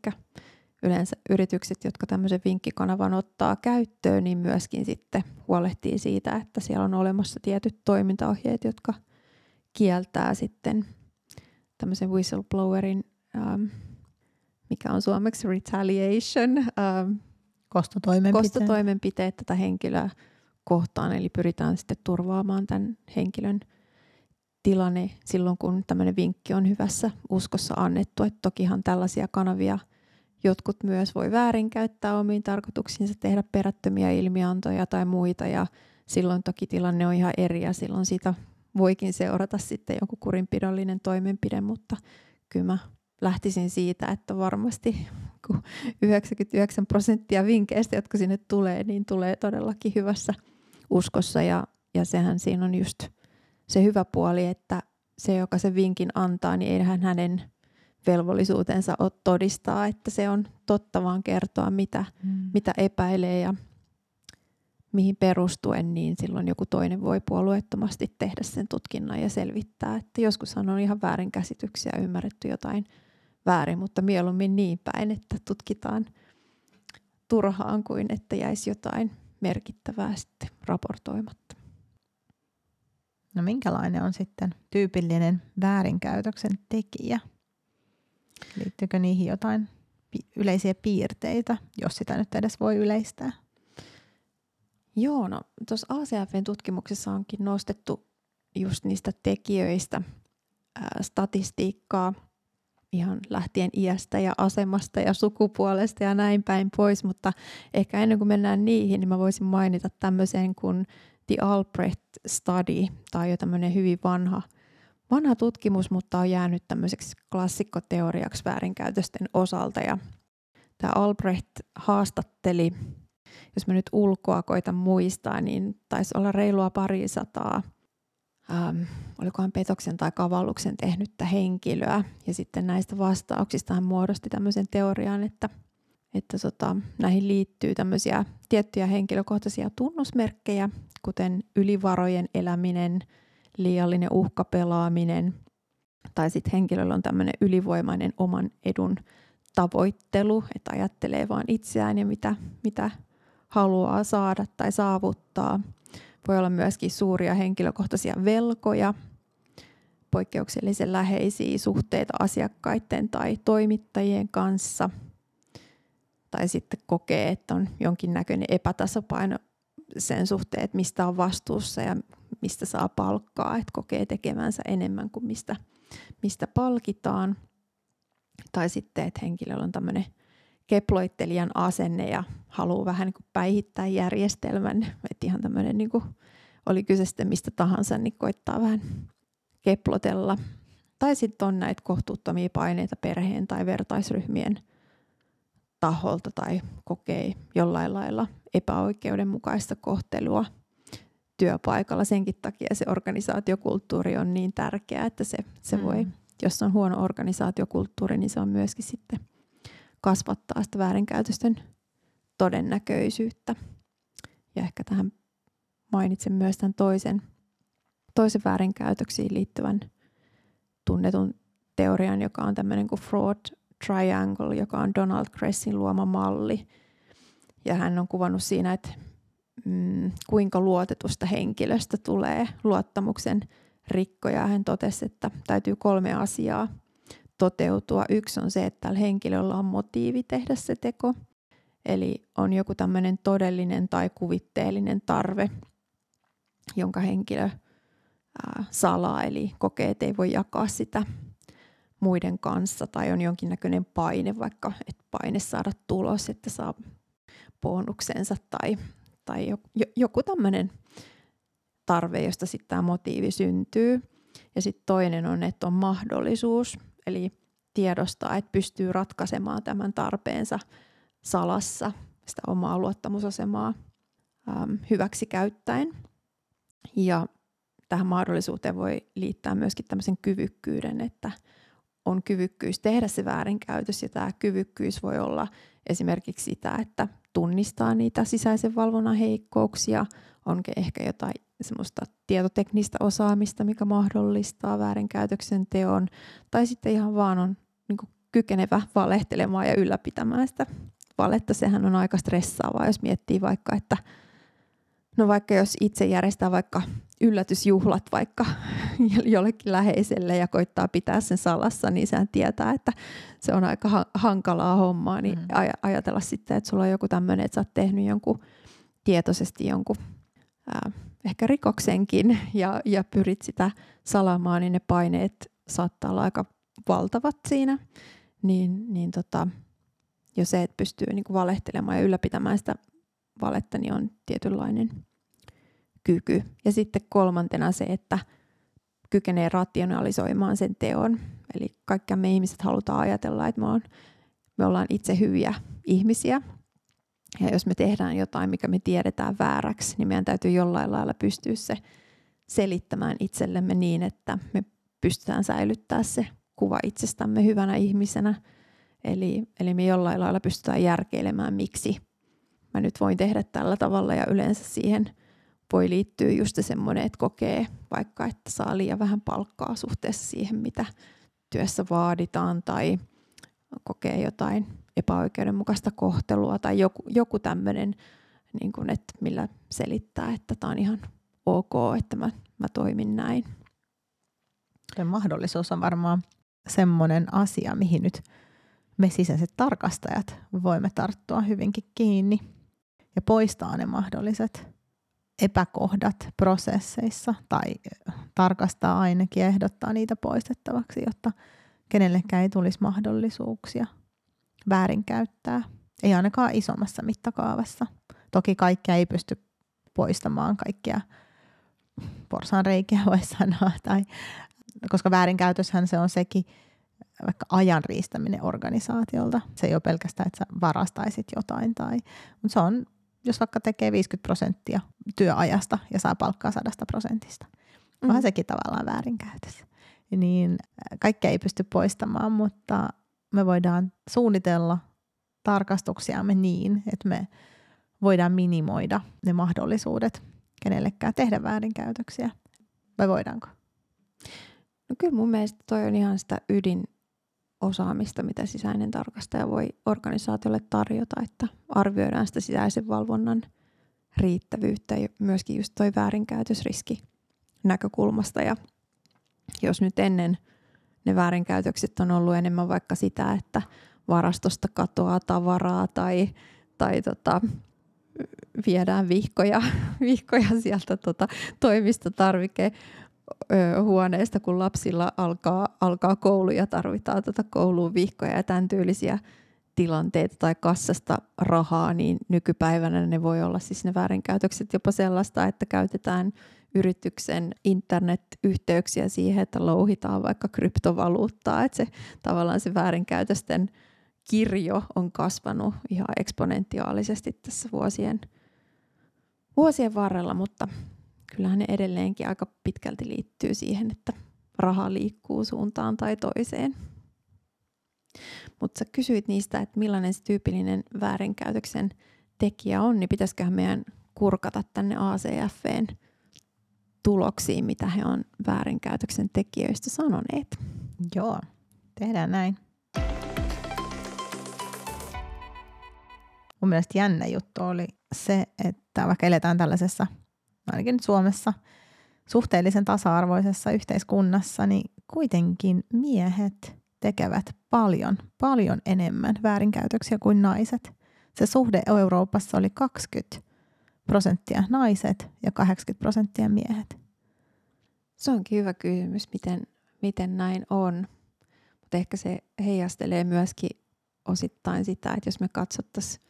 yleensä yritykset, jotka tämmöisen vinkkikanavan ottaa käyttöön, niin myöskin sitten huolehtii siitä, että siellä on olemassa tietyt toimintaohjeet, jotka kieltää sitten tämmöisen whistleblowerin ähm, mikä on suomeksi retaliation, ähm, kostotoimenpiteet. kostotoimenpiteet tätä henkilöä kohtaan, eli pyritään sitten turvaamaan tämän henkilön tilanne silloin, kun tämmöinen vinkki on hyvässä uskossa annettu. Et tokihan tällaisia kanavia jotkut myös voi väärinkäyttää omiin tarkoituksiinsa, tehdä perättömiä ilmiantoja tai muita, ja silloin toki tilanne on ihan eri, ja silloin siitä voikin seurata sitten joku kurinpidollinen toimenpide, mutta kyllä mä lähtisin siitä, että varmasti 99 prosenttia vinkkeistä, jotka sinne tulee, niin tulee todellakin hyvässä uskossa. Ja, ja sehän siinä on just se hyvä puoli, että se, joka se vinkin antaa, niin eihän hänen velvollisuutensa ole todistaa, että se on totta, vaan kertoa, mitä, mm. mitä epäilee ja mihin perustuen, niin silloin joku toinen voi puolueettomasti tehdä sen tutkinnan ja selvittää. Että joskushan on ihan väärinkäsityksiä, ymmärretty jotain väärin, mutta mieluummin niin päin, että tutkitaan turhaan kuin että jäisi jotain merkittävää sitten raportoimatta. No minkälainen on sitten tyypillinen väärinkäytöksen tekijä? Liittyykö niihin jotain yleisiä piirteitä, jos sitä nyt edes voi yleistää? Joo, no tuossa ACFn tutkimuksessa onkin nostettu just niistä tekijöistä ää, statistiikkaa – ihan lähtien iästä ja asemasta ja sukupuolesta ja näin päin pois, mutta ehkä ennen kuin mennään niihin, niin mä voisin mainita tämmöisen kuin The Albrecht Study, tai jo tämmöinen hyvin vanha, vanha tutkimus, mutta on jäänyt tämmöiseksi klassikkoteoriaksi väärinkäytösten osalta. Ja tämä Albrecht haastatteli, jos mä nyt ulkoa koitan muistaa, niin taisi olla reilua parisataa ähm, olikohan petoksen tai kavalluksen tehnyttä henkilöä. Ja sitten näistä vastauksista hän muodosti tämmöisen teorian, että, että tota, näihin liittyy tämmöisiä tiettyjä henkilökohtaisia tunnusmerkkejä, kuten ylivarojen eläminen, liiallinen uhkapelaaminen, Tai sitten henkilöllä on tämmöinen ylivoimainen oman edun tavoittelu, että ajattelee vain itseään ja mitä, mitä haluaa saada tai saavuttaa. Voi olla myöskin suuria henkilökohtaisia velkoja, poikkeuksellisen läheisiä suhteita asiakkaiden tai toimittajien kanssa. Tai sitten kokee, että on jonkinnäköinen epätasapaino sen suhteen, että mistä on vastuussa ja mistä saa palkkaa, että kokee tekemänsä enemmän kuin mistä, mistä palkitaan. Tai sitten, että henkilöllä on tämmöinen keploittelijan asenne ja haluaa vähän niin kuin päihittää järjestelmän. Että ihan tämmöinen, niin kuin, oli kyse sitten mistä tahansa, niin koittaa vähän keplotella. Tai sitten on näitä kohtuuttomia paineita perheen tai vertaisryhmien taholta tai kokee jollain lailla epäoikeudenmukaista kohtelua työpaikalla. Senkin takia se organisaatiokulttuuri on niin tärkeä, että se, se mm. voi, jos on huono organisaatiokulttuuri, niin se on myöskin sitten kasvattaa sitä väärinkäytösten todennäköisyyttä. Ja ehkä tähän mainitsen myös tämän toisen, toisen väärinkäytöksiin liittyvän tunnetun teorian, joka on tämmöinen kuin fraud triangle, joka on Donald Cressin luoma malli. Ja hän on kuvannut siinä, että mm, kuinka luotetusta henkilöstä tulee luottamuksen rikkoja. Hän totesi, että täytyy kolme asiaa toteutua. Yksi on se, että tällä henkilöllä on motiivi tehdä se teko. Eli on joku tämmöinen todellinen tai kuvitteellinen tarve, jonka henkilö ää, salaa, eli kokee, että ei voi jakaa sitä muiden kanssa, tai on jonkinnäköinen paine, vaikka että paine saada tulos, että saa bonuksensa, tai tai joku tämmöinen tarve, josta sitten tämä motiivi syntyy. Ja sitten toinen on, että on mahdollisuus, eli tiedostaa, että pystyy ratkaisemaan tämän tarpeensa salassa, sitä omaa luottamusasemaa äm, hyväksi käyttäen. Ja tähän mahdollisuuteen voi liittää myöskin tämmöisen kyvykkyyden, että on kyvykkyys tehdä se väärinkäytös ja tämä kyvykkyys voi olla esimerkiksi sitä, että tunnistaa niitä sisäisen valvonnan heikkouksia, on ehkä jotain semmoista tietoteknistä osaamista, mikä mahdollistaa väärinkäytöksen teon, tai sitten ihan vaan on niin kykenevä valehtelemaan ja ylläpitämään sitä valetta. Sehän on aika stressaavaa, jos miettii vaikka, että no vaikka jos itse järjestää vaikka yllätysjuhlat vaikka jollekin läheiselle ja koittaa pitää sen salassa, niin sehän tietää, että se on aika hankalaa hommaa, niin mm. ajatella sitten, että sulla on joku tämmöinen, että sä oot tehnyt jonkun tietoisesti jonkun ää, ehkä rikoksenkin ja, ja pyrit sitä salamaan, niin ne paineet saattaa olla aika valtavat siinä, niin, niin tota, jo se, että pystyy niin kuin valehtelemaan ja ylläpitämään sitä valetta, niin on tietynlainen kyky. Ja sitten kolmantena se, että kykenee rationalisoimaan sen teon. Eli kaikki me ihmiset halutaan ajatella, että me, on, me ollaan itse hyviä ihmisiä. Ja jos me tehdään jotain, mikä me tiedetään vääräksi, niin meidän täytyy jollain lailla pystyä se selittämään itsellemme niin, että me pystytään säilyttää se kuva itsestämme hyvänä ihmisenä. Eli, eli me jollain lailla pystytään järkeilemään, miksi mä nyt voin tehdä tällä tavalla ja yleensä siihen – voi liittyä just semmoinen, että kokee vaikka, että saa liian vähän palkkaa suhteessa siihen, mitä työssä vaaditaan tai kokee jotain epäoikeudenmukaista kohtelua tai joku, joku tämmöinen, niin kuin, että millä selittää, että tämä on ihan ok, että mä, mä toimin näin. Se mahdollisuus on varmaan semmoinen asia, mihin nyt me sisäiset tarkastajat voimme tarttua hyvinkin kiinni ja poistaa ne mahdolliset epäkohdat prosesseissa tai tarkastaa ainakin ja ehdottaa niitä poistettavaksi, jotta kenellekään ei tulisi mahdollisuuksia väärinkäyttää. Ei ainakaan isommassa mittakaavassa. Toki kaikkea ei pysty poistamaan, kaikkia porsan reikiä voi sanoa, tai, koska väärinkäytöshän se on sekin vaikka ajan riistäminen organisaatiolta. Se ei ole pelkästään, että sä varastaisit jotain, tai, mutta se on jos vaikka tekee 50 prosenttia työajasta ja saa palkkaa sadasta prosentista. Onhan mm. sekin tavallaan väärinkäytös. Niin äh, kaikkea ei pysty poistamaan, mutta me voidaan suunnitella tarkastuksiamme niin, että me voidaan minimoida ne mahdollisuudet kenellekään tehdä väärinkäytöksiä. Vai voidaanko? No kyllä mun mielestä toi on ihan sitä ydinosaamista, mitä sisäinen tarkastaja voi organisaatiolle tarjota, että arvioidaan sitä sisäisen valvonnan riittävyyttä ja myöskin just toi väärinkäytösriski näkökulmasta. Ja jos nyt ennen ne väärinkäytökset on ollut enemmän vaikka sitä, että varastosta katoaa tavaraa tai, tai tota, viedään vihkoja, vihkoja sieltä tota, toimistotarvike huoneesta, kun lapsilla alkaa, alkaa koulu ja tarvitaan tota kouluun vihkoja ja tämän tyylisiä tilanteita tai kassasta rahaa, niin nykypäivänä ne voi olla siis ne väärinkäytökset jopa sellaista, että käytetään yrityksen internetyhteyksiä siihen, että louhitaan vaikka kryptovaluuttaa, että se tavallaan se väärinkäytösten kirjo on kasvanut ihan eksponentiaalisesti tässä vuosien, vuosien varrella, mutta kyllähän ne edelleenkin aika pitkälti liittyy siihen, että raha liikkuu suuntaan tai toiseen. Mutta sä kysyit niistä, että millainen se tyypillinen väärinkäytöksen tekijä on, niin pitäisiköhän meidän kurkata tänne ACFn tuloksiin, mitä he on väärinkäytöksen tekijöistä sanoneet. Joo, tehdään näin. Mun mielestä jännä juttu oli se, että vaikka eletään tällaisessa, ainakin nyt Suomessa, suhteellisen tasa-arvoisessa yhteiskunnassa, niin kuitenkin miehet tekevät paljon, paljon enemmän väärinkäytöksiä kuin naiset. Se suhde Euroopassa oli 20 prosenttia naiset ja 80 prosenttia miehet. Se onkin hyvä kysymys, miten, miten näin on. Mutta ehkä se heijastelee myöskin osittain sitä, että jos me katsottaisiin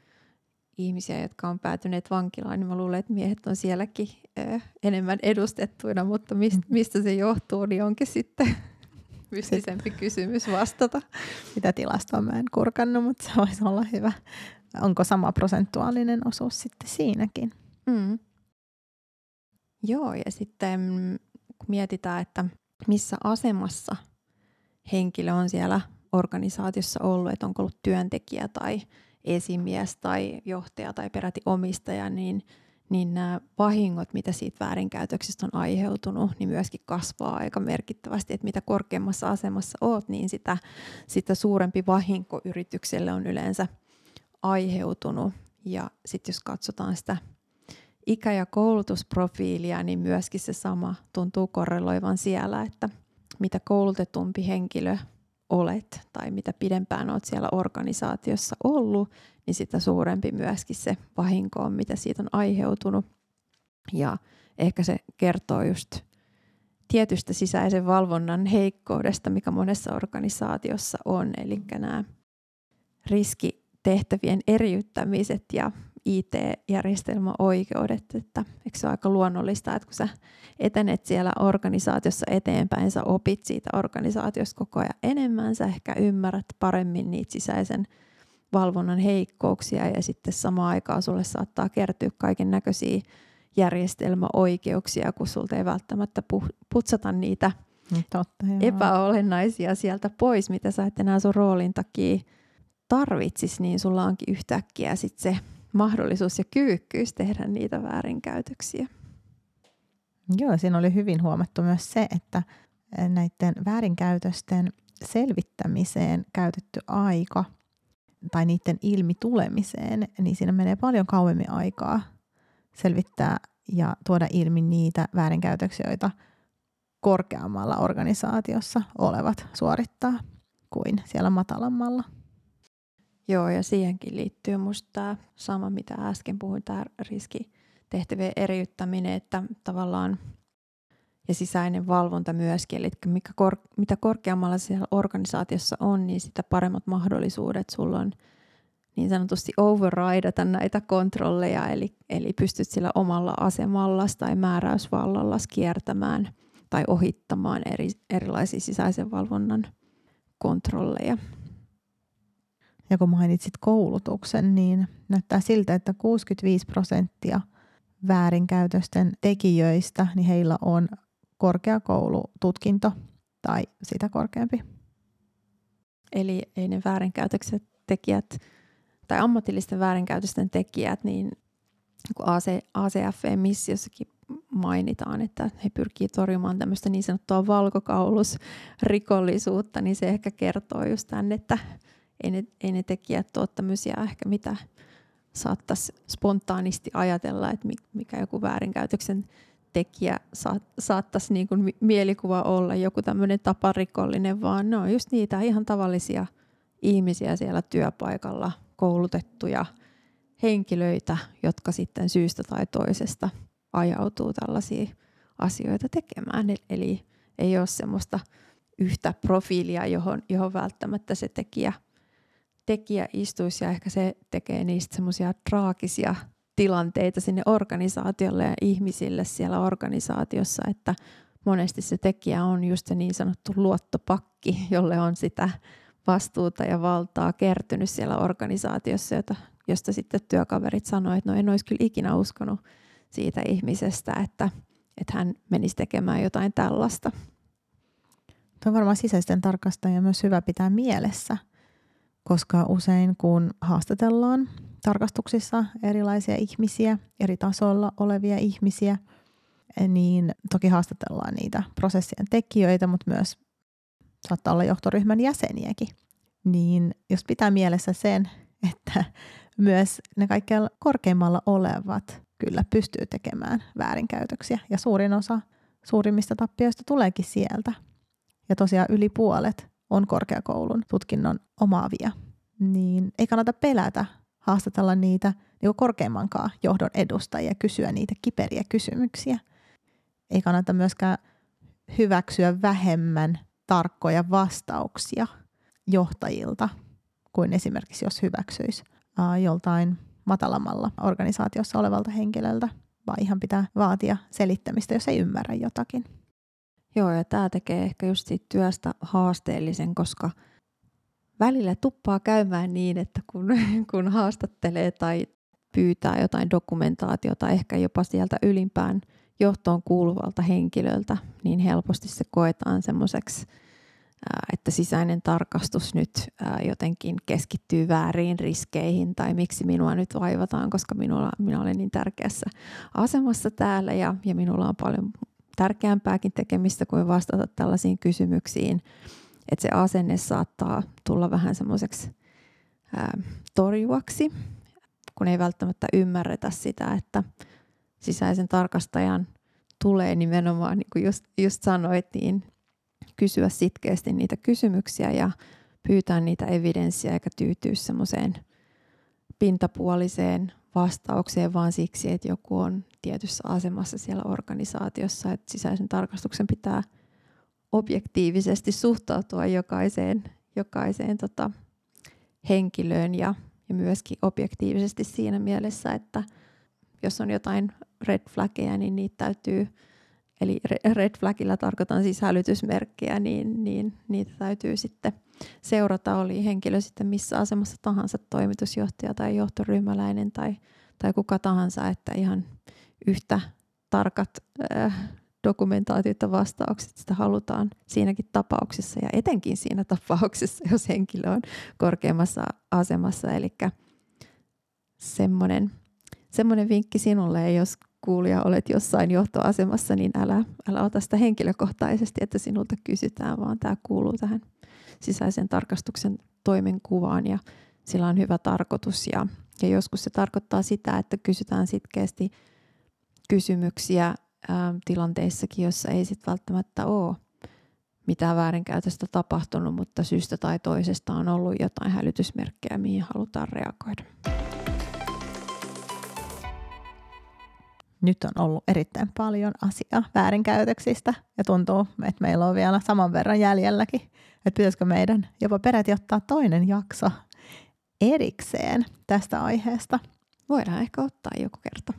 ihmisiä, jotka on päätyneet vankilaan, niin mä luulen, että miehet on sielläkin ö, enemmän edustettuina, mutta mistä, mm-hmm. mistä se johtuu, niin onkin sitten mystisempi kysymys vastata. Mitä tilastoa mä en kurkannut, mutta se voisi olla hyvä. Onko sama prosentuaalinen osuus sitten siinäkin? Mm. Joo, ja sitten kun mietitään, että missä asemassa henkilö on siellä organisaatiossa ollut, että onko ollut työntekijä tai esimies tai johtaja tai peräti omistaja, niin, niin nämä vahingot, mitä siitä väärinkäytöksestä on aiheutunut, niin myöskin kasvaa aika merkittävästi. Että mitä korkeammassa asemassa oot, niin sitä, sitä suurempi vahinko yritykselle on yleensä aiheutunut. Ja sitten jos katsotaan sitä ikä- ja koulutusprofiilia, niin myöskin se sama tuntuu korreloivan siellä, että mitä koulutetumpi henkilö olet tai mitä pidempään olet siellä organisaatiossa ollut, niin sitä suurempi myöskin se vahinko on, mitä siitä on aiheutunut. Ja ehkä se kertoo just tietystä sisäisen valvonnan heikkoudesta, mikä monessa organisaatiossa on. Eli nämä riskitehtävien eriyttämiset ja IT-järjestelmäoikeudet, että eikö se ole aika luonnollista, että kun sä etenet siellä organisaatiossa eteenpäin, sä opit siitä organisaatiosta koko ajan enemmän, sä ehkä ymmärrät paremmin niitä sisäisen valvonnan heikkouksia ja sitten samaan aikaan sulle saattaa kertyä kaiken näköisiä järjestelmäoikeuksia, kun sulta ei välttämättä putsata niitä mm, Totta, epäolennaisia sieltä pois, mitä sä et enää sun roolin takia tarvitsis, niin sulla onkin yhtäkkiä sitten se mahdollisuus ja kyykkyys tehdä niitä väärinkäytöksiä. Joo, siinä oli hyvin huomattu myös se, että näiden väärinkäytösten selvittämiseen käytetty aika tai niiden ilmi tulemiseen, niin siinä menee paljon kauemmin aikaa selvittää ja tuoda ilmi niitä väärinkäytöksiä, joita korkeammalla organisaatiossa olevat suorittaa kuin siellä matalammalla. Joo, ja siihenkin liittyy minusta tämä sama, mitä äsken puhuin, tämä riskitehtävien eriyttäminen, että tavallaan ja sisäinen valvonta myöskin, eli mikä kor, mitä korkeammalla siellä organisaatiossa on, niin sitä paremmat mahdollisuudet sulla on niin sanotusti overridata näitä kontrolleja, eli, eli pystyt sillä omalla asemalla tai määräysvallalla kiertämään tai ohittamaan eri, erilaisia sisäisen valvonnan kontrolleja. Ja kun mainitsit koulutuksen, niin näyttää siltä, että 65 prosenttia väärinkäytösten tekijöistä, niin heillä on korkeakoulututkinto tai sitä korkeampi. Eli ei ne väärinkäytökset tekijät tai ammatillisten väärinkäytösten tekijät, niin kun AC, ACF-missiossakin mainitaan, että he pyrkii torjumaan tämmöistä niin sanottua valkokaulusrikollisuutta, niin se ehkä kertoo just tämän, että ei ne, ei ne tekijät ole tämmöisiä ehkä mitä saattaisi spontaanisti ajatella, että mikä joku väärinkäytöksen tekijä saattaisi niin kuin mielikuva olla joku tämmöinen taparikollinen, vaan ne on just niitä ihan tavallisia ihmisiä siellä työpaikalla, koulutettuja henkilöitä, jotka sitten syystä tai toisesta ajautuu tällaisia asioita tekemään. Eli ei ole semmoista yhtä profiilia, johon, johon välttämättä se tekijä, tekijä istuisi ja ehkä se tekee niistä semmoisia traagisia tilanteita sinne organisaatiolle ja ihmisille siellä organisaatiossa, että monesti se tekijä on just se niin sanottu luottopakki, jolle on sitä vastuuta ja valtaa kertynyt siellä organisaatiossa, jota, josta sitten työkaverit sanoivat, että no en olisi kyllä ikinä uskonut siitä ihmisestä, että, että hän menisi tekemään jotain tällaista. Tuo on varmaan sisäisten tarkastajien myös hyvä pitää mielessä, koska usein kun haastatellaan tarkastuksissa erilaisia ihmisiä, eri tasolla olevia ihmisiä, niin toki haastatellaan niitä prosessien tekijöitä, mutta myös saattaa olla johtoryhmän jäseniäkin. Niin jos pitää mielessä sen, että myös ne kaikkein korkeimmalla olevat kyllä pystyy tekemään väärinkäytöksiä ja suurin osa suurimmista tappioista tuleekin sieltä. Ja tosiaan yli puolet on korkeakoulun tutkinnon omaavia, niin ei kannata pelätä haastatella niitä niin korkeimmankaan johdon edustajia, kysyä niitä kiperiä kysymyksiä. Ei kannata myöskään hyväksyä vähemmän tarkkoja vastauksia johtajilta kuin esimerkiksi jos hyväksyisi joltain matalammalla organisaatiossa olevalta henkilöltä, vaan ihan pitää vaatia selittämistä, jos ei ymmärrä jotakin. Joo, ja tämä tekee ehkä just siitä työstä haasteellisen, koska välillä tuppaa käymään niin, että kun, kun haastattelee tai pyytää jotain dokumentaatiota ehkä jopa sieltä ylimpään johtoon kuuluvalta henkilöltä, niin helposti se koetaan semmoiseksi että sisäinen tarkastus nyt jotenkin keskittyy väärin riskeihin tai miksi minua nyt vaivataan, koska minulla, minä olen niin tärkeässä asemassa täällä ja, ja minulla on paljon tärkeämpääkin tekemistä kuin vastata tällaisiin kysymyksiin. Että se asenne saattaa tulla vähän semmoiseksi torjuaksi, kun ei välttämättä ymmärretä sitä, että sisäisen tarkastajan tulee nimenomaan, niin kuin just, just sanoit, niin kysyä sitkeästi niitä kysymyksiä ja pyytää niitä evidenssiä eikä tyytyä semmoiseen pintapuoliseen vastaukseen, vaan siksi, että joku on tietyssä asemassa siellä organisaatiossa, että sisäisen tarkastuksen pitää objektiivisesti suhtautua jokaiseen, jokaiseen tota, henkilöön ja, ja myöskin objektiivisesti siinä mielessä, että jos on jotain red flaggeja, niin niitä täytyy eli red flagilla tarkoitan siis hälytysmerkkejä, niin, niin niitä täytyy sitten seurata, oli henkilö sitten missä asemassa tahansa, toimitusjohtaja tai johtoryhmäläinen tai, tai kuka tahansa, että ihan yhtä tarkat äh, dokumentaatiot ja vastaukset sitä halutaan siinäkin tapauksessa ja etenkin siinä tapauksessa, jos henkilö on korkeammassa asemassa. Eli semmoinen, semmoinen vinkki sinulle, jos kuulija olet jossain johtoasemassa, niin älä, älä ota sitä henkilökohtaisesti, että sinulta kysytään, vaan tämä kuuluu tähän sisäisen tarkastuksen toimenkuvaan ja sillä on hyvä tarkoitus. Ja, ja joskus se tarkoittaa sitä, että kysytään sitkeästi kysymyksiä ää, tilanteissakin, jossa ei sitten välttämättä ole mitään väärinkäytöstä tapahtunut, mutta syystä tai toisesta on ollut jotain hälytysmerkkejä, mihin halutaan reagoida. Nyt on ollut erittäin paljon asiaa väärinkäytöksistä ja tuntuu, että meillä on vielä saman verran jäljelläkin. Että pitäisikö meidän jopa peräti ottaa toinen jakso erikseen tästä aiheesta. Voidaan ehkä ottaa joku kerta.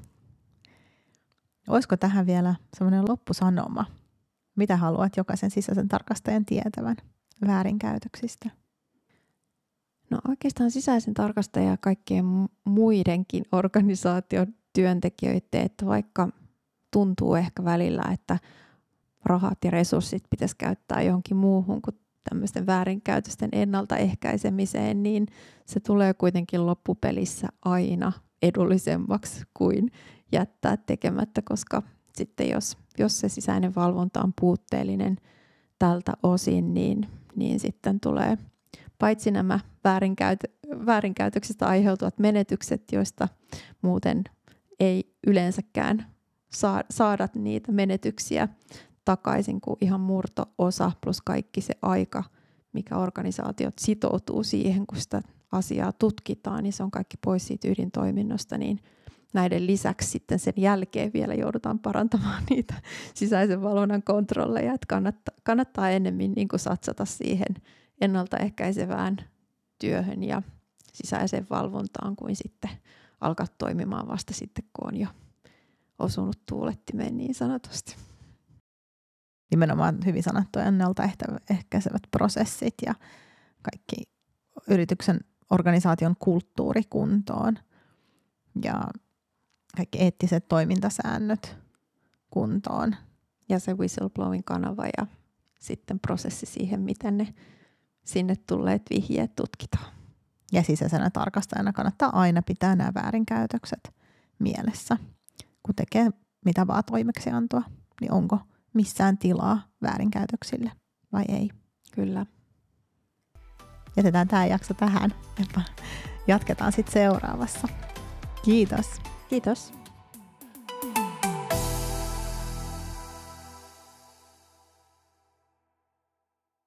Olisiko tähän vielä semmoinen loppusanoma? Mitä haluat jokaisen sisäisen tarkastajan tietävän väärinkäytöksistä? No oikeastaan sisäisen tarkastajan ja kaikkien muidenkin organisaation työntekijöiden, että vaikka tuntuu ehkä välillä, että rahat ja resurssit pitäisi käyttää johonkin muuhun kuin tämmöisten väärinkäytösten ennaltaehkäisemiseen, niin se tulee kuitenkin loppupelissä aina edullisemmaksi kuin jättää tekemättä, koska sitten jos, jos se sisäinen valvonta on puutteellinen tältä osin, niin, niin sitten tulee paitsi nämä väärinkäyt, väärinkäytöksistä aiheutuvat menetykset, joista muuten ei yleensäkään saa, saada niitä menetyksiä takaisin kuin ihan murto-osa plus kaikki se aika, mikä organisaatiot sitoutuu siihen, kun sitä asiaa tutkitaan, niin se on kaikki pois siitä ydintoiminnosta, niin näiden lisäksi sitten sen jälkeen vielä joudutaan parantamaan niitä sisäisen valvonnan kontrolleja, että kannattaa, kannattaa ennemmin niin kuin satsata siihen ennaltaehkäisevään työhön ja sisäiseen valvontaan kuin sitten alkaa toimimaan vasta sitten, kun on jo osunut tuulettimeen niin sanotusti. Nimenomaan hyvin sanottu ennaltaehkäisevät prosessit ja kaikki yrityksen organisaation kulttuuri kuntoon ja kaikki eettiset toimintasäännöt kuntoon. Ja se whistleblowing kanava ja sitten prosessi siihen, miten ne sinne tulleet vihjeet tutkitaan. Ja sisäisenä tarkastajana kannattaa aina pitää nämä väärinkäytökset mielessä. Kun tekee mitä vaan toimeksiantoa, niin onko missään tilaa väärinkäytöksille vai ei? Kyllä. Jätetään tämä jakso tähän. Jatketaan sitten seuraavassa. Kiitos. Kiitos.